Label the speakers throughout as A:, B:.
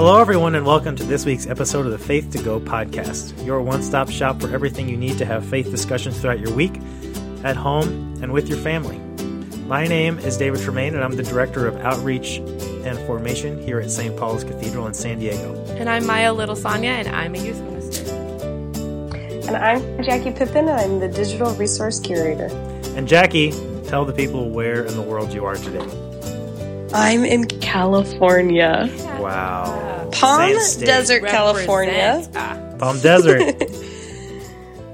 A: Hello, everyone, and welcome to this week's episode of the Faith to Go podcast, your one stop shop for everything you need to have faith discussions throughout your week, at home, and with your family. My name is David Tremaine, and I'm the Director of Outreach and Formation here at St. Paul's Cathedral in San Diego.
B: And I'm Maya Little Sonia, and I'm a youth minister.
C: And I'm Jackie Pippin, and I'm the Digital Resource Curator.
A: And Jackie, tell the people where in the world you are today.
C: I'm in California.
A: Wow.
C: Palm Desert, California.
B: Ah,
A: Palm Desert.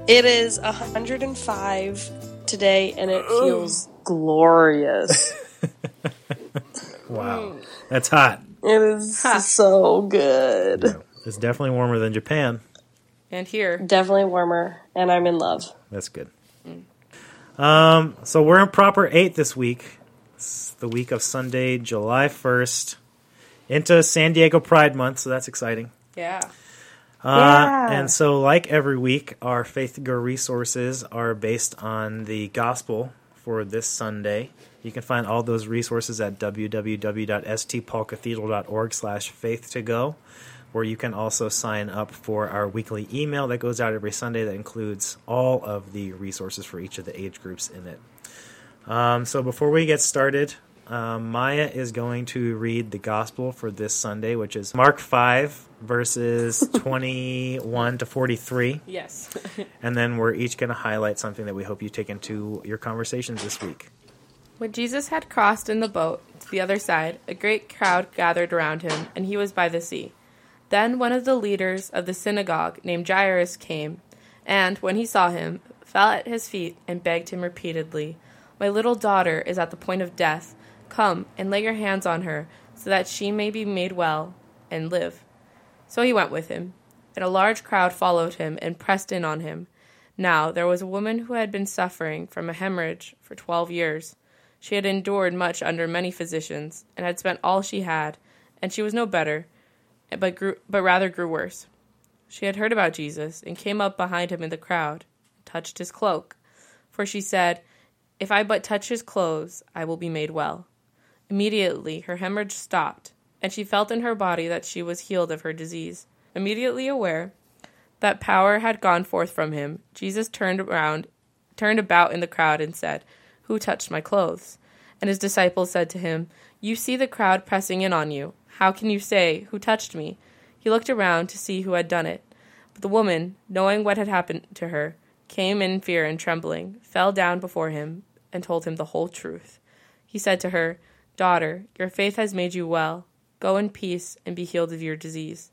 C: It is 105 today, and it feels glorious.
A: wow. That's hot.
C: It is so good.
A: It's definitely warmer than Japan.
B: and here,
C: Definitely warmer, and I'm in love.
A: That's good. Um, so we're in proper eight this week. It's the week of Sunday, July first, into San Diego Pride Month. So that's exciting.
B: yeah.
A: Uh,
C: Yeah.
A: And so, like every week, our Faith Go resources are based on the gospel for this Sunday. You can find all those resources at www.stpaulcathedral.org slash faith to go, where you can also sign up for our weekly email that goes out every Sunday that includes all of the resources for each of the age groups in it. Um, so before we get started, um, Maya is going to read the gospel for this Sunday, which is Mark 5, verses 21 to 43.
B: Yes.
A: And then we're each going to highlight something that we hope you take into your conversations this week.
B: when Jesus had crossed in the boat to the other side, a great crowd gathered around him, and he was by the sea. Then one of the leaders of the synagogue, named Jairus, came, and, when he saw him, fell at his feet and begged him repeatedly, My little daughter is at the point of death. Come and lay your hands on her, so that she may be made well and live. So he went with him, and a large crowd followed him and pressed in on him. Now there was a woman who had been suffering from a hemorrhage for twelve years. She had endured much under many physicians, and had spent all she had, and she was no better, but grew, but rather grew worse. She had heard about Jesus, and came up behind him in the crowd, and touched his cloak. For she said, If I but touch his clothes, I will be made well. Immediately her hemorrhage stopped, and she felt in her body that she was healed of her disease. Immediately aware that power had gone forth from him, Jesus turned around, turned about in the crowd, and said, Who touched my clothes? And his disciples said to him, You see the crowd pressing in on you. How can you say, Who touched me? He looked around to see who had done it. But the woman, knowing what had happened to her, came in fear and trembling, fell down before him, and told him the whole truth. He said to her, Daughter, your faith has made you well. Go in peace and be healed of your disease.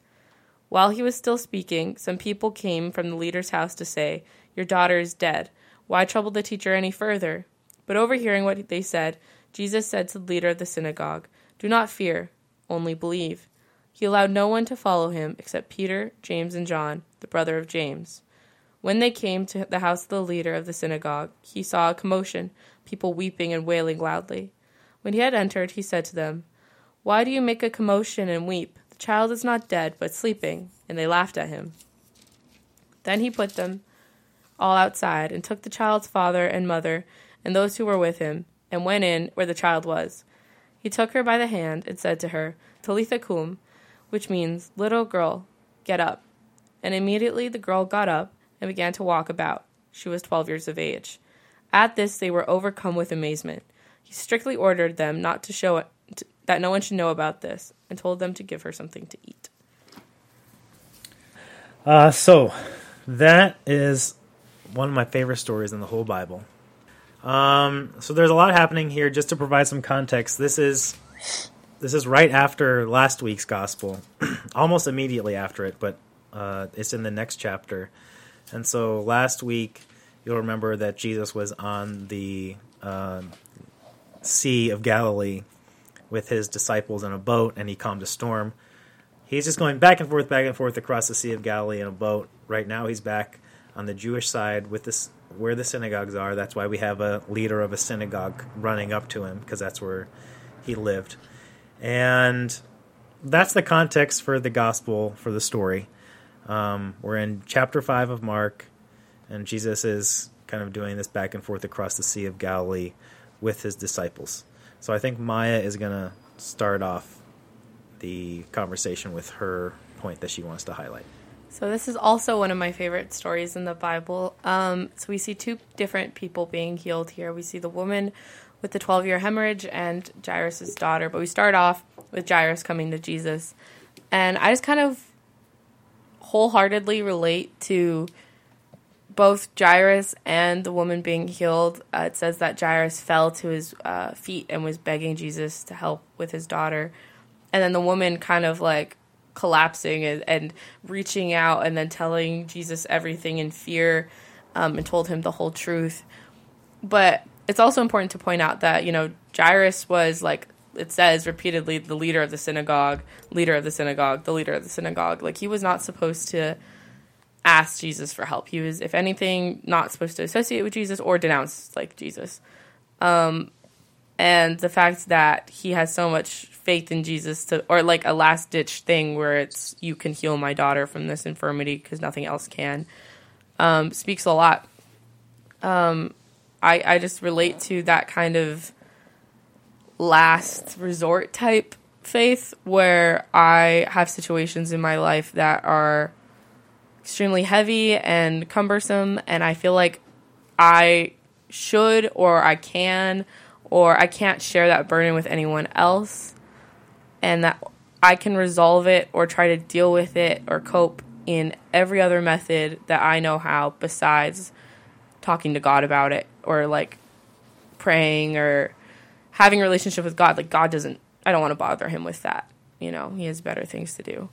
B: While he was still speaking, some people came from the leader's house to say, Your daughter is dead. Why trouble the teacher any further? But overhearing what they said, Jesus said to the leader of the synagogue, Do not fear, only believe. He allowed no one to follow him except Peter, James, and John, the brother of James. When they came to the house of the leader of the synagogue, he saw a commotion, people weeping and wailing loudly. When he had entered, he said to them, Why do you make a commotion and weep? The child is not dead, but sleeping. And they laughed at him. Then he put them all outside, and took the child's father and mother, and those who were with him, and went in where the child was. He took her by the hand, and said to her, Talitha cum, which means, Little girl, get up. And immediately the girl got up and began to walk about. She was twelve years of age. At this they were overcome with amazement. He strictly ordered them not to show it, to, that no one should know about this, and told them to give her something to eat.
A: Uh, so, that is one of my favorite stories in the whole Bible. Um, so there's a lot happening here. Just to provide some context, this is this is right after last week's gospel, almost immediately after it, but uh, it's in the next chapter. And so last week, you'll remember that Jesus was on the uh, Sea of Galilee with his disciples in a boat, and he calmed a storm. He's just going back and forth, back and forth across the Sea of Galilee in a boat. Right now, he's back on the Jewish side with this where the synagogues are. That's why we have a leader of a synagogue running up to him because that's where he lived. And that's the context for the gospel for the story. Um, we're in chapter 5 of Mark, and Jesus is kind of doing this back and forth across the Sea of Galilee with his disciples. So I think Maya is going to start off the conversation with her point that she wants to highlight.
B: So this is also one of my favorite stories in the Bible. Um, so we see two different people being healed here. We see the woman with the 12 year hemorrhage and Jairus' daughter. But we start off with Jairus coming to Jesus. And I just kind of wholeheartedly relate to both Jairus and the woman being healed. Uh, it says that Jairus fell to his uh, feet and was begging Jesus to help with his daughter. And then the woman kind of like collapsing and, and reaching out and then telling Jesus everything in fear um, and told him the whole truth. But it's also important to point out that, you know, Jairus was like it says repeatedly the leader of the synagogue, leader of the synagogue, the leader of the synagogue. Like he was not supposed to ask Jesus for help. He was, if anything, not supposed to associate with Jesus or denounce like Jesus. Um, and the fact that he has so much faith in Jesus to, or like a last ditch thing where it's you can heal my daughter from this infirmity because nothing else can, um, speaks a lot. Um, I I just relate to that kind of last resort type faith where I have situations in my life that are extremely heavy and cumbersome, and I feel like I should or I can or I can't share that burden with anyone else, and that I can resolve it or try to deal with it or cope in every other method that I know how besides talking to God about it or like praying or having a relationship with God, like God doesn't, I don't want to bother him with that. You know, he has better things to do.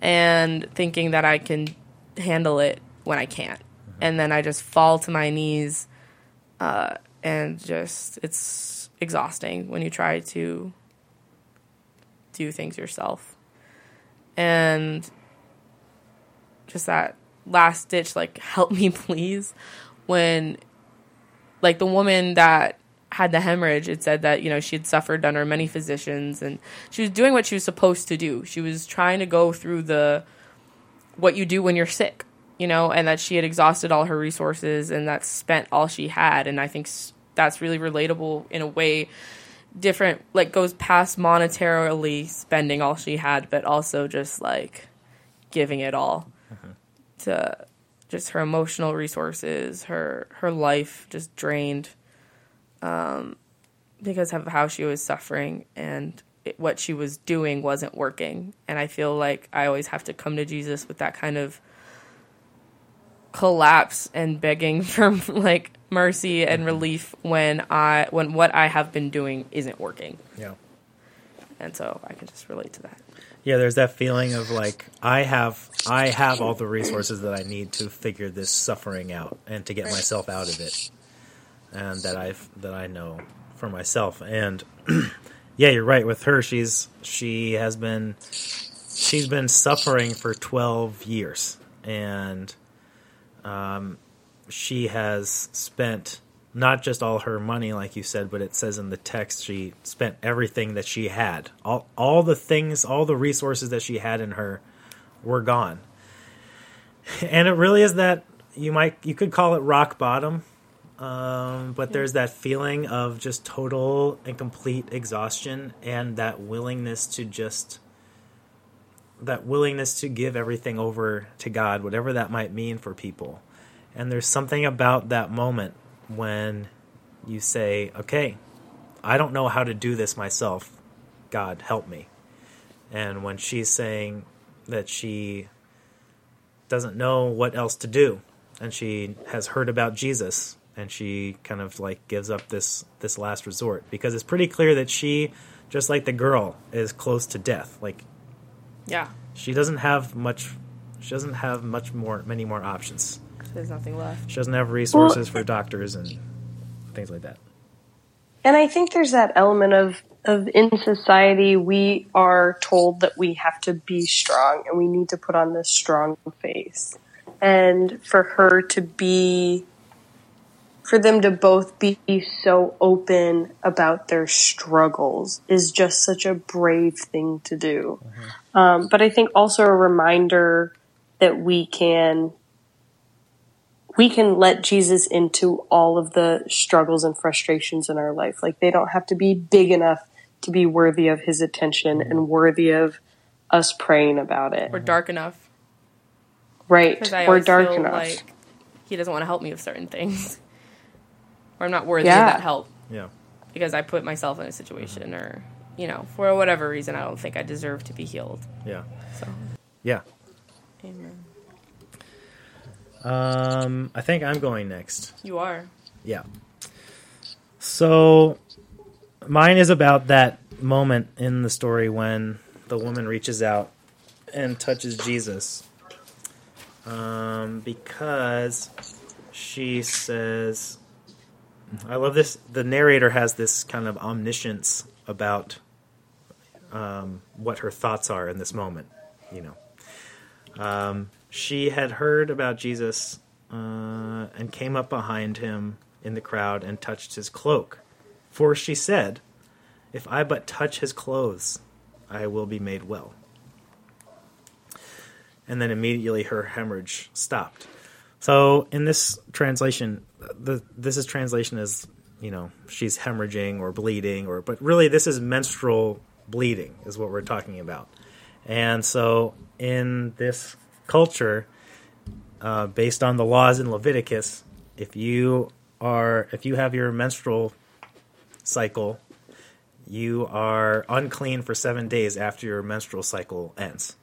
B: And thinking that I can handle it when I can't. Mm-hmm. And then I just fall to my knees uh, and just, it's exhausting when you try to do things yourself. And just that last ditch, like, help me please, when, like, the woman that had the hemorrhage, it said that, you know, she had suffered under many physicians and she was doing what she was supposed to do. She was trying to go through the what you do when you're sick, you know, and that she had exhausted all her resources and that spent all she had. And I think that's really relatable in a way different, like goes past monetarily spending all she had, but also just like giving it all uh-huh. to just her emotional resources, her her life just drained um, because of how she was suffering and what she was doing wasn't working. And I feel like I always have to come to Jesus with that kind of collapse and begging for like mercy and mm-hmm. relief when I when what I have been doing isn't working.
A: Yeah.
B: And so I can just relate to that.
A: Yeah, there's that feeling of like I have I have all the resources that I need to figure this suffering out and to get myself out of it and that I've that I know for myself. And yeah, you're right. With her, she's she has been she's been suffering for 12 years, and um, she has spent not just all her money, like you said, but it says in the text she spent everything that she had. All all the things, all the resources that she had in her were gone. And it really is that you might you could call it rock bottom um, but there's that feeling of just total and complete exhaustion and that willingness to just that willingness to give everything over to God, whatever that might mean for people. And there's something about that moment when you say, okay, I don't know how to do this myself. God, help me. And when she's saying that she doesn't know what else to do, and she has heard about Jesus and she kind of like gives up this this last resort because it's pretty clear that she just like the girl is close to death like
B: yeah.
A: she doesn't have much she doesn't have much more many more options.
B: There's nothing left.
A: She doesn't have resources well, for doctors and things like that.
C: And i think there's that element of of in society we are told that we have to be strong and we need to put on this strong face. And for her to be for them to both be so open about their struggles is just such a brave thing to do. Mm-hmm. Um, but I think also a reminder that we can we can let Jesus into all of the struggles and frustrations in our life. Like they don't have to be big enough to be worthy of his attention and worthy of us praying about it.
B: Or dark enough.
C: Right.
B: Because I
C: Or dark
B: feel
C: enough.
B: like he doesn't want to help me with certain things. Or I'm not worthy
C: Yeah.
B: of that help
A: Yeah.
B: because I put myself in a situation or, you know, for whatever reason, I don't think I deserve to be healed.
A: Yeah.
B: So,
A: Yeah.
B: amen.
A: Um, I think I'm going next.
B: You are.
A: Yeah. So mine is about that moment in the story when the woman reaches out and touches Jesus. Um, because she says, I love this. The narrator has this kind of omniscience about um, what her thoughts are in this moment, you know. Um, she had heard about Jesus uh, and came up behind him in the crowd and touched his cloak. For she said, If I but touch his clothes, I will be made well. And then immediately her hemorrhage stopped. So in this translation, the this is translation as you know she's hemorrhaging or bleeding or but really this is menstrual bleeding is what we're talking about. And so in this culture, uh, based on the laws in Leviticus, if you are if you have your menstrual cycle, you are unclean for seven days after your menstrual cycle ends.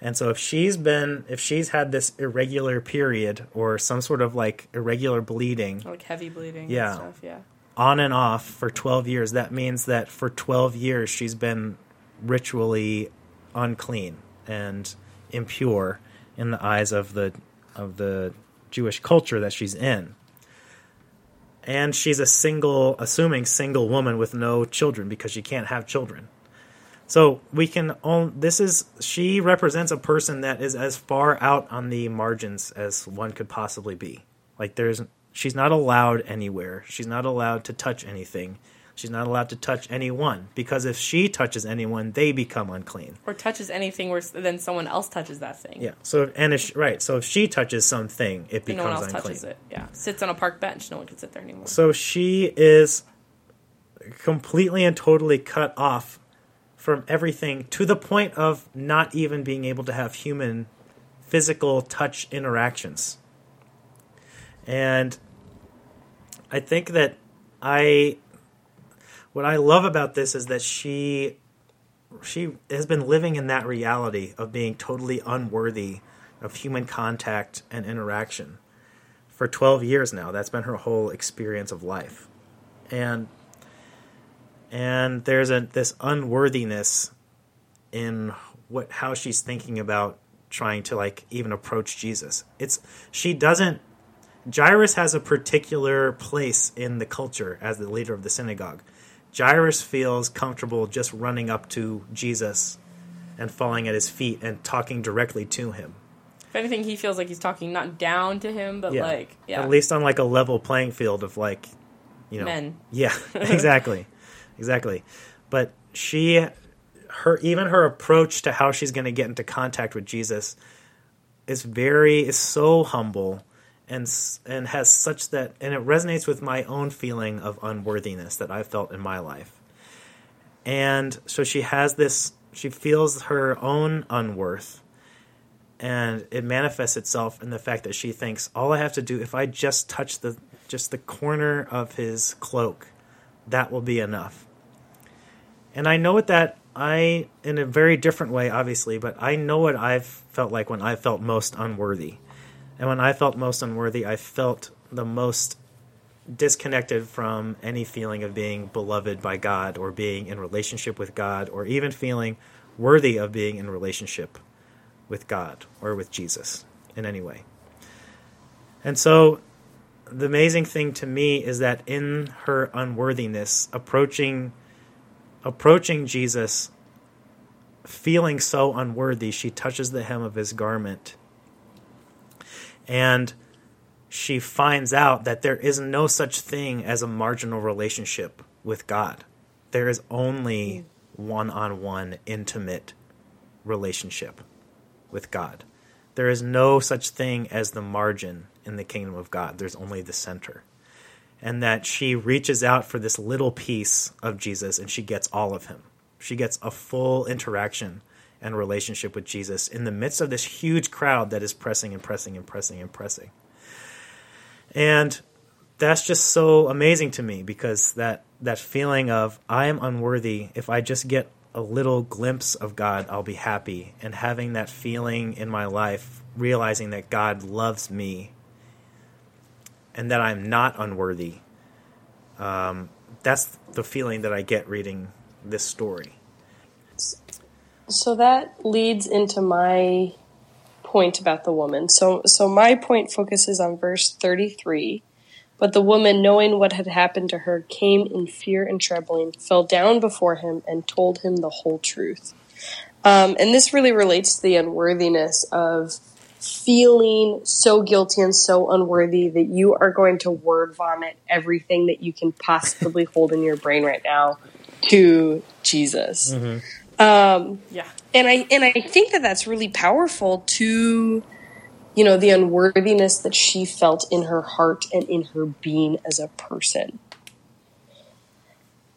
A: And so if she's been if she's had this irregular period or some sort of like irregular bleeding
B: Like heavy bleeding
A: Yeah.
B: and stuff, yeah.
A: on and off for 12 years, that means that for 12 years she's been ritually unclean and impure in the eyes of the of the Jewish culture that she's in. And she's a single assuming single woman with no children because she can't have children. So we can own this is she represents a person that is as far out on the margins as one could possibly be. Like there's she's not allowed anywhere. She's not allowed to touch anything. She's not allowed to touch anyone because if she touches anyone, they become unclean.
B: Or touches anything worse than someone else touches that thing.
A: Yeah. So and if right, so if she touches something, it
B: And no one
A: becomes
B: else
A: unclean.
B: touches it. Yeah. Sits on a park bench. No one can sit there anymore.
A: So she is completely and totally cut off from everything to the point of not even being able to have human physical touch interactions. And I think that I what I love about this is that she she has been living in that reality of being totally unworthy of human contact and interaction for 12 years now. That's been her whole experience of life. And and there's a this unworthiness in what how she's thinking about trying to like even approach Jesus. It's she doesn't Jairus has a particular place in the culture as the leader of the synagogue. Jairus feels comfortable just running up to Jesus and falling at his feet and talking directly to him.
B: If anything, he feels like he's talking not down to him, but like, yeah.
A: At least on like a level playing field of like, you know,
B: Men.
A: Yeah, exactly, exactly. But she, her even her approach to how she's going to get into contact with Jesus is very is so humble and and has such that and it resonates with my own feeling of unworthiness that I felt in my life. And so she has this she feels her own unworth and it manifests itself in the fact that she thinks all I have to do if I just touch the just the corner of his cloak, that will be enough. And I know what that I in a very different way obviously, but I know what I've felt like when I felt most unworthy. And when I felt most unworthy, I felt the most disconnected from any feeling of being beloved by God or being in relationship with God or even feeling worthy of being in relationship with God or with Jesus in any way. And so the amazing thing to me is that in her unworthiness, approaching approaching Jesus, feeling so unworthy, she touches the hem of his garment. And she finds out that there is no such thing as a marginal relationship with God. There is only one on one intimate relationship with God. There is no such thing as the margin in the kingdom of God. There's only the center. And that she reaches out for this little piece of Jesus and she gets all of him. She gets a full interaction and relationship with Jesus in the midst of this huge crowd that is pressing and pressing and pressing and pressing. And that's just so amazing to me because that that feeling of I am unworthy if I just get a little glimpse of God, I'll be happy. And having that feeling in my life, realizing that God loves me and that I'm not unworthy, um, that's the feeling that I get reading this story.
C: So that leads into my point about the woman. So, so my point focuses on verse 33. But the woman, knowing what had happened to her, came in fear and trembling, fell down before him, and told him the whole truth. Um, and this really relates to the unworthiness of feeling so guilty and so unworthy that you are going to word vomit everything that you can possibly hold in your brain right now to Jesus. Mm-hmm. Um, yeah, and I and I think that that's really powerful to you know, the unworthiness that she felt in her heart and in her being as a person.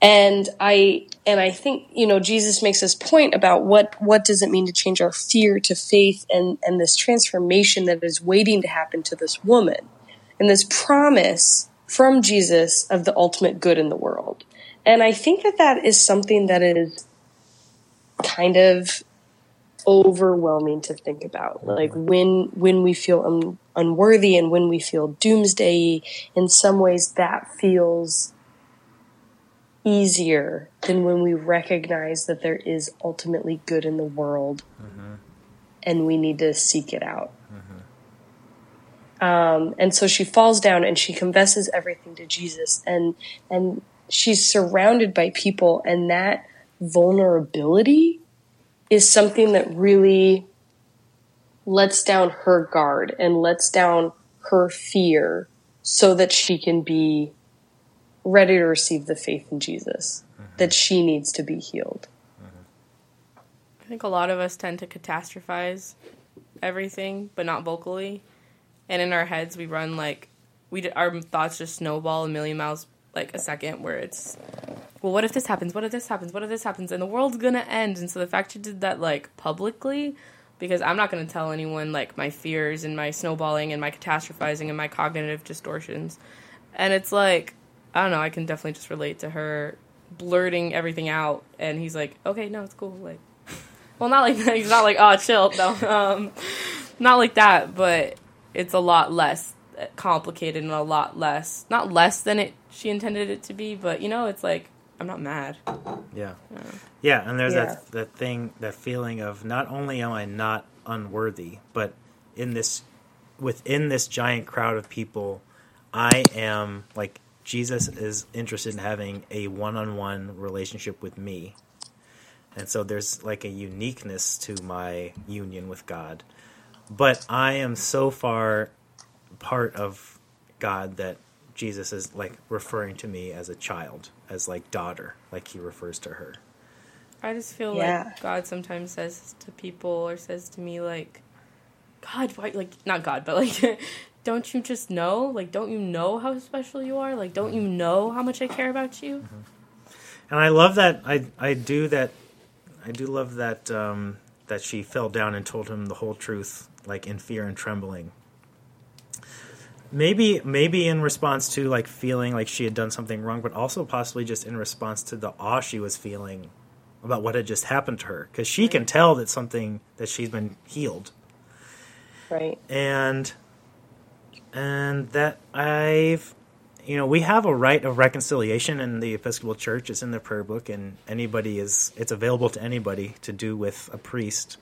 C: And I and I think, you know, Jesus makes this point about what what does it mean to change our fear to faith and and this transformation that is waiting to happen to this woman. And this promise from Jesus of the ultimate good in the world. And I think that that is something that is kind of overwhelming to think about. Like when when we feel un- unworthy and when we feel doomsday, in some ways that feels easier than when we recognize that there is ultimately good in the world, mm-hmm. and we need to seek it out. Mm-hmm. Um, and so she falls down and she confesses everything to Jesus, and and she's surrounded by people, and that vulnerability is something that really lets down her guard and lets down her fear so that she can be ready to receive the faith in Jesus mm-hmm. that she needs to be healed.
B: I think a lot of us tend to catastrophize everything, but not vocally. And in our heads, we run like we our thoughts just snowball a million miles like a second, where it's well, what if this happens? What if this happens? What if this happens? And the world's gonna end. And so the fact you did that like publicly, because I'm not gonna tell anyone like my fears and my snowballing and my catastrophizing and my cognitive distortions. And it's like, I don't know, I can definitely just relate to her blurting everything out and he's like, Okay, no, it's cool. Like well not like that. He's not like, oh chill, no. Um not like that, but it's a lot less complicated and a lot less not less than it she intended it to be, but you know, it's like I'm not mad.
A: Yeah. Yeah, yeah and there's yeah. that that thing, that feeling of not only am I not unworthy, but in this within this giant crowd of people, I am like Jesus is interested in having a one-on-one relationship with me. And so there's like a uniqueness to my union with God. But I am so far part of God that Jesus is like referring to me as a child, as like daughter, like he refers to her.
B: I just feel yeah. like God sometimes says to people or says to me like, God, why like not God, but like don't you just know? Like don't you know how special you are? Like don't you know how much I care about you? Mm-hmm.
A: And I love that I I do that I do love that um that she fell down and told him the whole truth like in fear and trembling maybe maybe in response to like feeling like she had done something wrong but also possibly just in response to the awe she was feeling about what had just happened to her because she right. can tell that something that she's been healed
C: right
A: and and that i've you know we have a rite of reconciliation in the episcopal church. It's in the prayer book and anybody is it's available to anybody to do with a priest.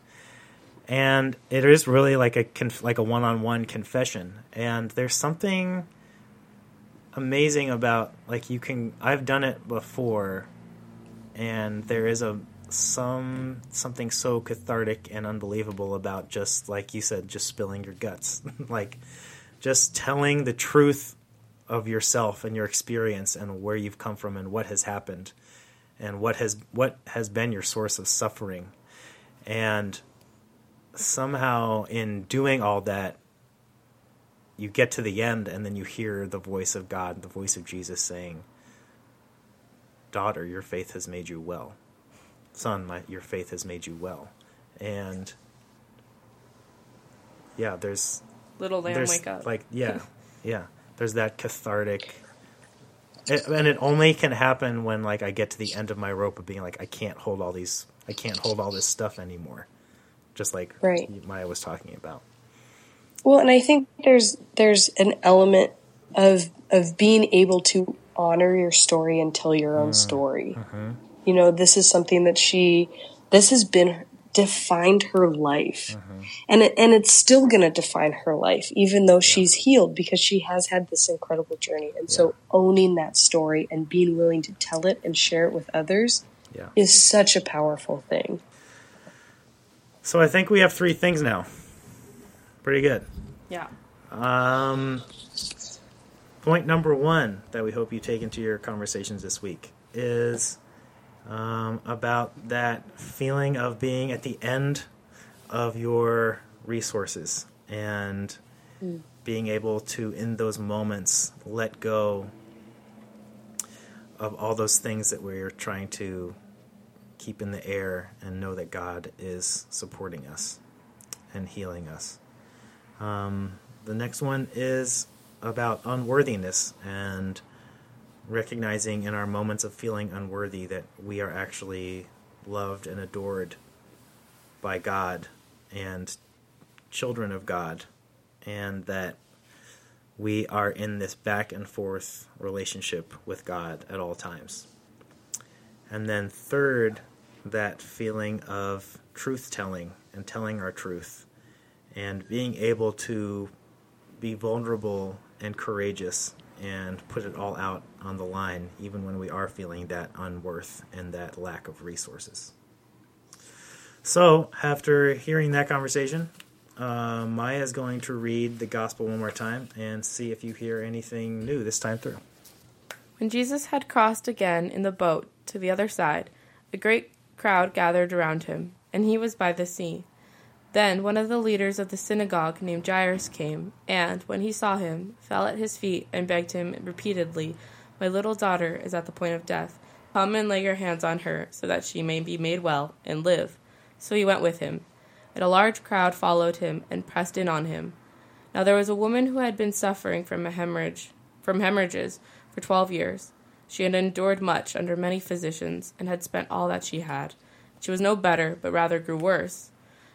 A: And it is really like a conf- like a one-on-one confession. And there's something amazing about like you can I've done it before and there is a some something so cathartic and unbelievable about just like you said just spilling your guts. Like just telling the truth of yourself and your experience and where you've come from and what has happened and what has what has been your source of suffering and somehow in doing all that you get to the end and then you hear the voice of God, the voice of Jesus saying, "Daughter, your faith has made you well. Son, my, your faith has made you well." And yeah, there's
B: Little lamb,
A: there's
B: wake up.
A: like yeah, yeah. There's that cathartic it, and it only can happen when like I get to the end of my rope of being like I can't hold all these I can't hold all this stuff anymore. Just like
C: Right.
A: Maya was talking about.
C: Well, and I think there's there's an element of of being able to honor your story and tell your own mm-hmm. story. Mm-hmm. You know, this is something that she this has been defined her life. And it, and it's still going to define her life even though she's healed because she has had this incredible journey. And so owning that story and being willing to tell it and share it with others
A: Yeah.
C: is such a powerful thing.
A: So I think we have three things now. Pretty good.
B: yeah.
A: Um, point number one that we hope you take into your conversations this week is um, about that feeling of being at the end of your resources and being able to, in those moments, let go of all those things that we're trying to keep in the air and know that God is supporting us and healing us. Um, the next one is about unworthiness and recognizing in our moments of feeling unworthy that we are actually loved and adored by God and children of God, and that we are in this back and forth relationship with God at all times. And then, third, that feeling of truth telling and telling our truth and being able to be vulnerable and courageous and put it all out on the line, even when we are feeling that unworth and that lack of resources. So, after hearing that conversation, uh, Maya is going to read the gospel one more time and see if you hear anything new this time through.
B: When Jesus had crossed again in the boat to the other side, a great crowd gathered around him, and he was by the sea. Then one of the leaders of the synagogue named Jairus came, and, when he saw him, fell at his feet and begged him repeatedly, My little daughter is at the point of death. Come and lay your hands on her, so that she may be made well and live. So he went with him. And a large crowd followed him and pressed in on him. Now there was a woman who had been suffering from a hemorrhage, from hemorrhages for twelve years. She had endured much under many physicians, and had spent all that she had. She was no better, but rather grew worse.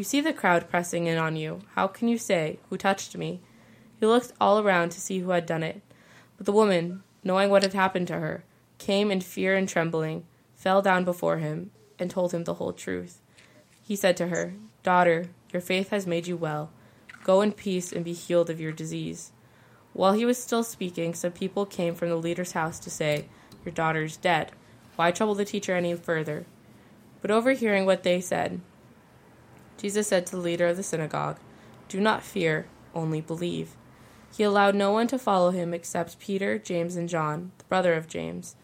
B: "You see the crowd pressing in on you. How can you say, Who touched me?'" He looked all around to see who had done it. But the woman, knowing what had happened to her, came in fear and trembling, fell down before him, and told him the whole truth. He said to her, Daughter, your faith has made you well. Go in peace and be healed of your disease. While he was still speaking, some people came from the leader's house to say, Your daughter is dead. Why trouble the teacher any further? But overhearing what they said, Jesus said to the leader of the synagogue, Do not fear, only believe. He allowed no one to follow him except Peter, James, and John, the brother of James.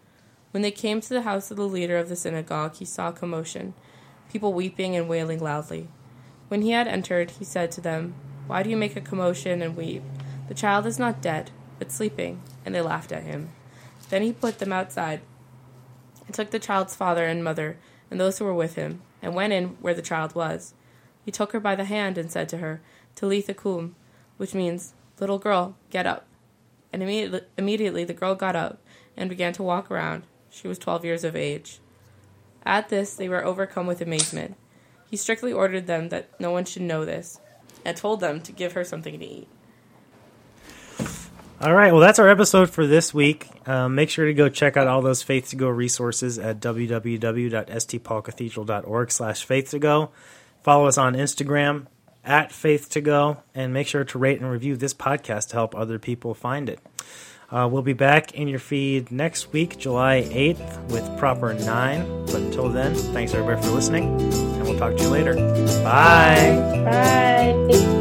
B: When they came to the house of the leader of the synagogue, he saw commotion, people weeping and wailing loudly. When he had entered, he said to them, Why do you make a commotion and weep? The child is not dead, but sleeping. And they laughed at him. Then he put them outside, and took the child's father and mother, and those who were with him, and went in where the child was. He took her by the hand and said to her, Talitha which means, Little girl, get up. And immediately, immediately the girl got up and began to walk around. She was twelve years of age. At this, they were overcome with amazement. He strictly ordered them that no one should know this, and told them to give her something to eat.
A: All right, well, that's our episode for this week. Um, make sure to go check out all those Faith to Go resources at www.stpaulcathedral.org slash faith to go. Follow us on Instagram at faith to go, and make sure to rate and review this podcast to help other people find it. Uh, we'll be back in your feed next week, July 8th, with Proper 9. But until then, thanks everybody for listening, and we'll talk to you later. Bye.
C: Bye.